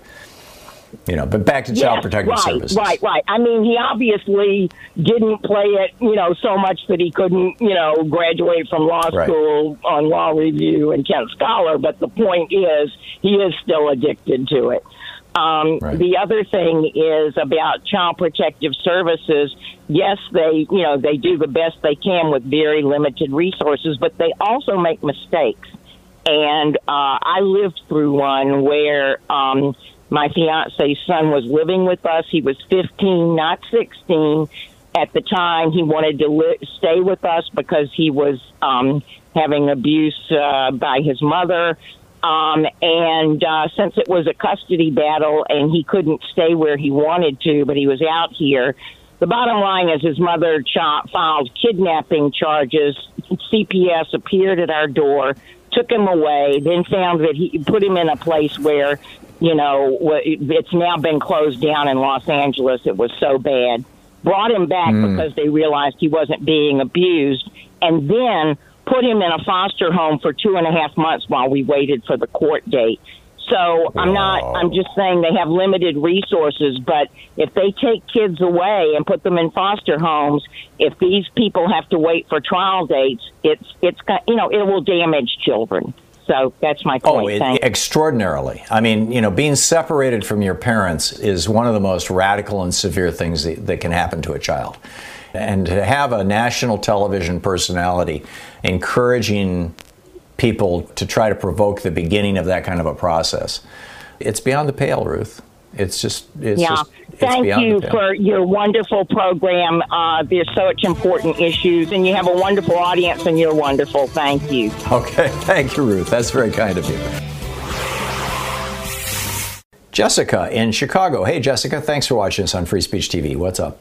You know, but back to Child yes, Protective right, Services. Right, right. I mean, he obviously didn't play it, you know, so much that he couldn't, you know, graduate from law school on law review and Kent Scholar. But the point is, he is still addicted to it. Um, right. The other thing is about Child Protective Services. Yes, they, you know, they do the best they can with very limited resources, but they also make mistakes and uh, I lived through one where um, my fiance's son was living with us. He was 15, not 16. At the time, he wanted to li- stay with us because he was um, having abuse uh, by his mother. Um, and uh, since it was a custody battle and he couldn't stay where he wanted to, but he was out here, the bottom line is his mother ch- filed kidnapping charges. CPS appeared at our door took him away, then found that he put him in a place where, you know, it's now been closed down in Los Angeles. It was so bad. Brought him back mm. because they realized he wasn't being abused, and then put him in a foster home for two and a half months while we waited for the court date. So I'm not, I'm just saying they have limited resources, but if they take kids away and put them in foster homes, if these people have to wait for trial dates, it's, it's, you know, it will damage children. So that's my oh, point. Oh, it, extraordinarily. I mean, you know, being separated from your parents is one of the most radical and severe things that, that can happen to a child. And to have a national television personality encouraging people to try to provoke the beginning of that kind of a process. It's beyond the pale, Ruth. It's just, it's yeah. just, it's Thank you for your wonderful program. Uh, there's such important issues, and you have a wonderful audience, and you're wonderful. Thank you. Okay. Thank you, Ruth. That's very kind of you. Jessica in Chicago. Hey, Jessica, thanks for watching us on Free Speech TV. What's up?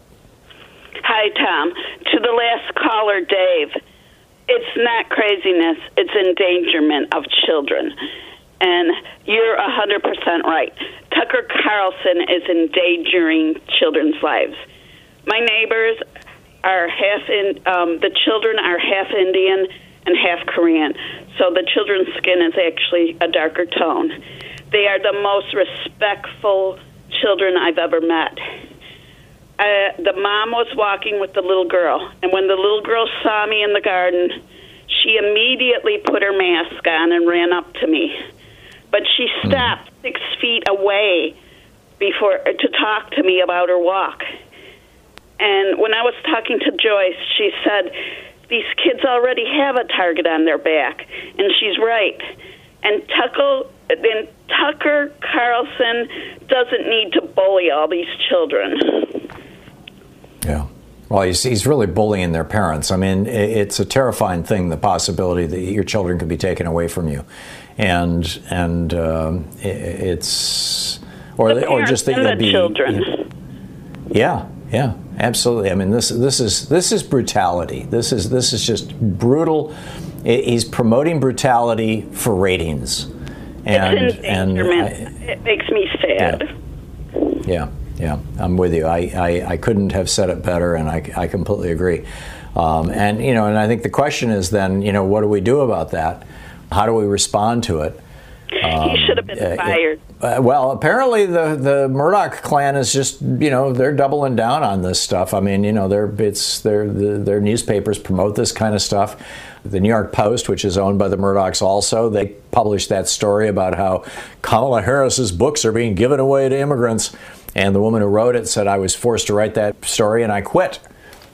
Hi, Thom. To the last caller, Dave. It's not craziness, it's endangerment of children. And you're 100% right. Tucker Carlson is endangering children's lives. My neighbors are half in, um, the children are half Indian and half Korean. So the children's skin is actually a darker tone. They are the most respectful children I've ever met uh, the mom was walking with the little girl, and when the little girl saw me in the garden, she immediately put her mask on and ran up to me. But she hmm. stopped mm. six feet away before uh, to talk to me about her walk. And when I was talking to Joyce, she said, "These kids already have a target on their back," and she's right. And Tucker, then Tucker Carlson doesn't need to bully all these children. Yeah. Well, he's, he's really bullying their parents. I mean, it's a terrifying thing, the possibility that your children could be taken away from you. And, and um, it's, or, the or just that you'll be. Children. Yeah, yeah, absolutely. I mean, this, this, is, this is brutality. This is, this is just brutal. He's promoting brutality for ratings. And, it's and I, it makes me sad. yeah. yeah. Yeah, I'm with you. I, I, I couldn't have said it better, and I, I completely agree. Um, and you know, and I think the question is then, you know, what do we do about that? How do we respond to it? Um, he should have been uh, fired. Uh, well, apparently the the Murdoch clan is just you know they're doubling down on this stuff. I mean, you know, their it's their their newspapers promote this kind of stuff. The New York Post, which is owned by the Murdochs, also they published that story about how Kamala Harris's books are being given away to immigrants. And the woman who wrote it said, "I was forced to write that story, and I quit."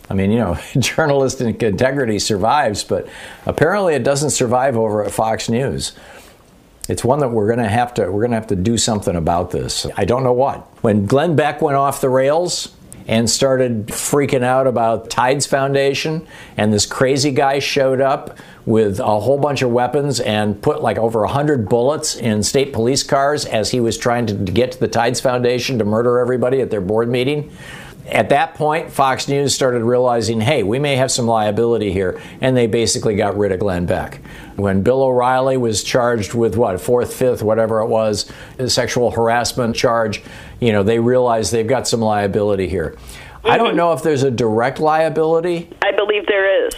I mean, you know, journalistic integrity survives, but apparently it doesn't survive over at Fox News. It's one that we're going to have to we're going to have to do something about this. I don't know what. When Glenn Beck went off the rails and started freaking out about Tides Foundation. And this crazy guy showed up with a whole bunch of weapons and put like over 100 bullets in state police cars as he was trying to get to the Tides Foundation to murder everybody at their board meeting at that point, Fox News started realizing, hey, we may have some liability here, and they basically got rid of Glenn Beck. When Bill O'Reilly was charged with what, fourth, fifth, whatever it was, sexual harassment charge, you know, they realized they've got some liability here. Mm-hmm. I don't know if there's a direct liability. I believe there is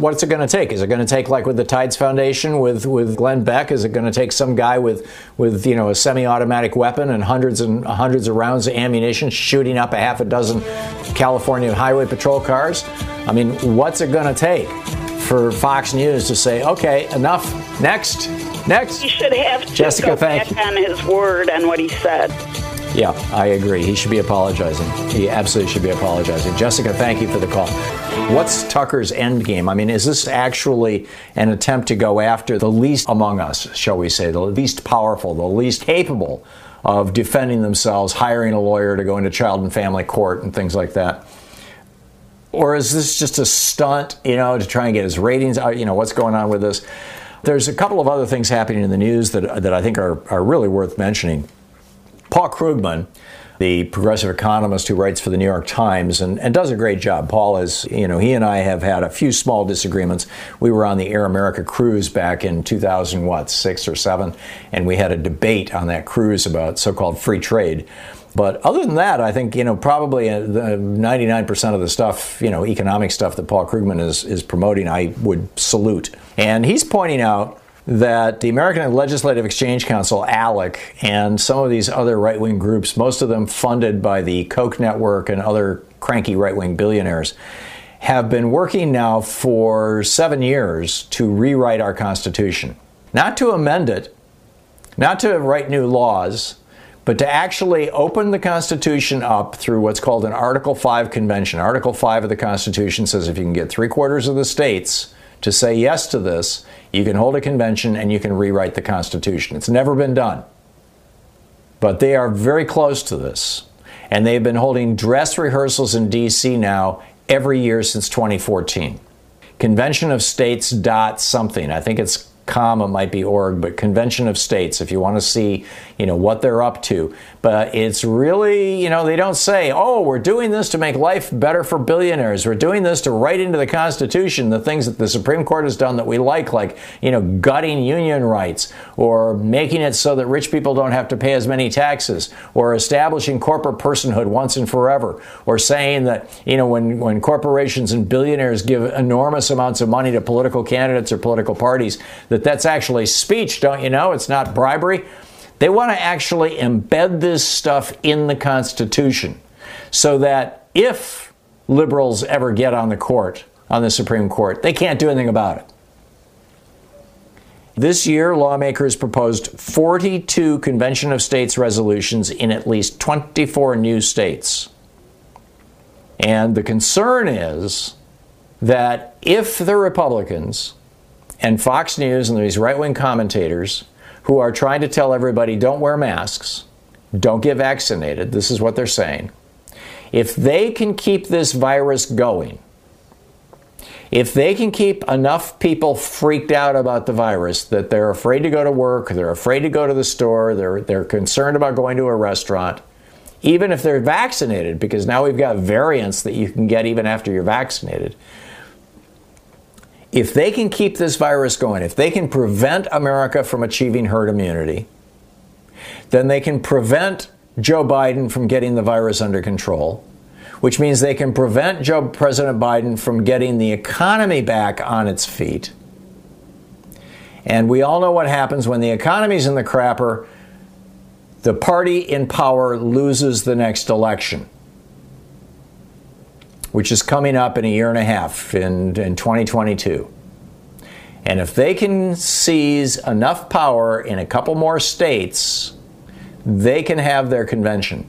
what's it going to take? Is it going to take like with the Tides Foundation with with Glenn Beck? Is it going to take some guy with with you know a semi-automatic weapon and hundreds and hundreds of rounds of ammunition shooting up a half a dozen California Highway Patrol cars? I mean, what's it going to take for Fox News to say, okay, enough, next, next? He should have to Jessica, go thank back you. on his word and what he said. Yeah, I agree. He should be apologizing. He absolutely should be apologizing. Jessica, thank you for the call. What's Tucker's end game? I mean, is this actually an attempt to go after the least among us, shall we say, the least powerful, the least capable of defending themselves, hiring a lawyer to go into child and family court and things like that? Or is this just a stunt, you know, to try and get his ratings out? You know, what's going on with this? There's a couple of other things happening in the news that, that I think are, are really worth mentioning. Paul Krugman, the progressive economist who writes for the New York Times and, and, does a great job. Paul is, you know, he and I have had a few small disagreements. We were on the Air America cruise back in 2000, what, six or seven, and we had a debate on that cruise about so called free trade. But other than that, I think you know probably uh, the 99% of the stuff, you know, economic stuff that Paul Krugman is is promoting, I would salute. And he's pointing out that the American Legislative Exchange Council, ALEC, and some of these other right wing groups, most of them funded by the Koch network and other cranky right wing billionaires, have been working now for seven years to rewrite our Constitution. Not to amend it, not to write new laws, but to actually open the Constitution up through what's called an Article 5 convention. Article 5 of the Constitution says if you can get three quarters of the states to say yes to this, you can hold a convention and you can rewrite the Constitution. It's never been done. But they are very close to this. And they've been holding dress rehearsals in D.C. now every year since 2014. Convention of States dot something. I think it's com, it might be org, but Convention of States, if you want to see, you know, what they're up to. But it's really, you know, they don't say, oh, we're doing this to make life better for billionaires. We're doing this to write into the Constitution the things that the Supreme Court has done that we like, like, you know, gutting union rights or making it so that rich people don't have to pay as many taxes or establishing corporate personhood once and forever or saying that, you know, when, when corporations and billionaires give enormous amounts of money to political candidates or political parties, that that that's actually speech, don't you know? It's not bribery. They want to actually embed this stuff in the Constitution so that if liberals ever get on the court, on the Supreme Court, they can't do anything about it. This year, lawmakers proposed 42 Convention of States resolutions in at least 24 new states. And the concern is that if the Republicans and Fox News and these right wing commentators who are trying to tell everybody don't wear masks, don't get vaccinated. This is what they're saying. If they can keep this virus going, if they can keep enough people freaked out about the virus that they're afraid to go to work, they're afraid to go to the store, they're, they're concerned about going to a restaurant, even if they're vaccinated, because now we've got variants that you can get even after you're vaccinated if they can keep this virus going, if they can prevent America from achieving herd immunity, then they can prevent Joe Biden from getting the virus under control, which means they can prevent Joe President Biden from getting the economy back on its feet. And we all know what happens when the economy's in the crapper. The party in power loses the next election, which is coming up in a year and a half in, in 2022. And if they can seize enough power in a couple more states, they can have their convention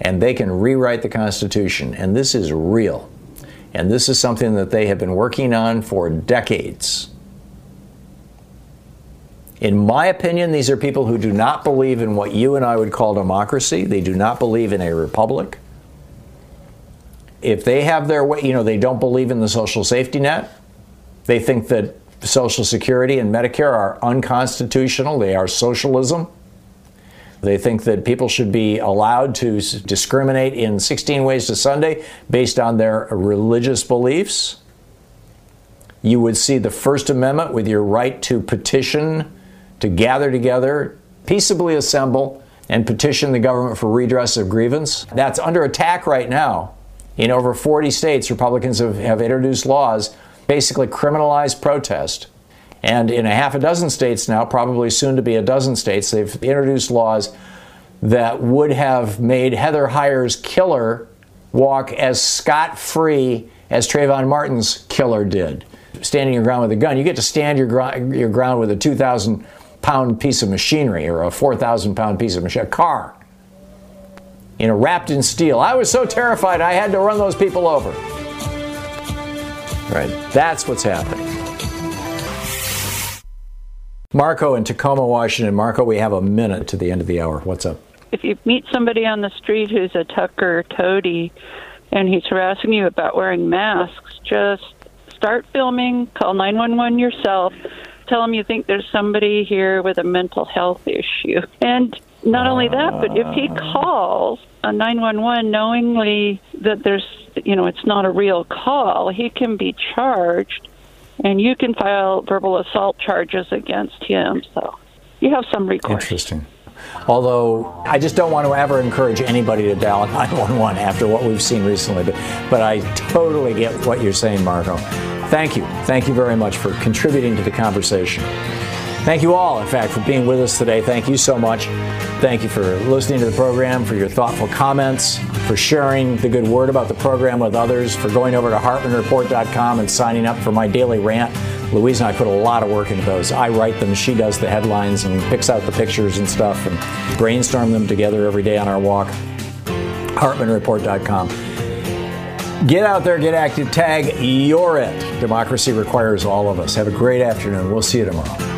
and they can rewrite the Constitution. And this is real. And this is something that they have been working on for decades. In my opinion, these are people who do not believe in what you and I would call democracy. They do not believe in a republic. If they have their way, you know, they don't believe in the social safety net. They think that Social Security and Medicare are unconstitutional, they are socialism. They think that people should be allowed to discriminate in 16 ways to Sunday based on their religious beliefs. You would see the First Amendment with your right to petition, to gather together, peaceably assemble, and petition the government for redress of grievance. That's under attack right now. In over 40 states, Republicans have, have introduced laws basically criminalize protest. And in a half a dozen states now, probably soon to be a dozen states, they've introduced laws that would have made Heather Heyer's killer walk as scot free as Trayvon Martin's killer did. Standing your ground with a gun, you get to stand your, your ground with a 2,000 pound piece of machinery or a 4,000 pound piece of machinery, a car, you know, wrapped in steel. I was so terrified I had to run those people over. Right. That's what's happening. Marco in Tacoma, Washington. Marco, we have a minute to the end of the hour. What's up? If you meet somebody on the street who's a Tucker toady and he's harassing you about wearing masks, just start filming, call 911 yourself, tell them you think there's somebody here with a mental health issue. And not only that, but if he ah. calls a 911 knowingly that there's, you know, it's not a real call, he can be charged and you can file verbal assault charges against him. So you have some recourse. Interesting. Although I just don't want to ever encourage anybody to dial 911 after what we've seen recently. But, but I totally get what you're saying, Marco. Thank you. Thank you very much for contributing to the conversation. Thank you all, in fact, for being with us today. Thank you so much. Thank you for listening to the program, for your thoughtful comments, for sharing the good word about the program with others, for going over to HartmannReport.com and signing up for my daily rant. Louise and I put a lot of work into those. I write them, she does the headlines and picks out the pictures and stuff and brainstorm them together every day on our walk. HartmannReport.com. Get out there, get active, tag you're it. Democracy requires all of us. Have a great afternoon. We'll see you tomorrow.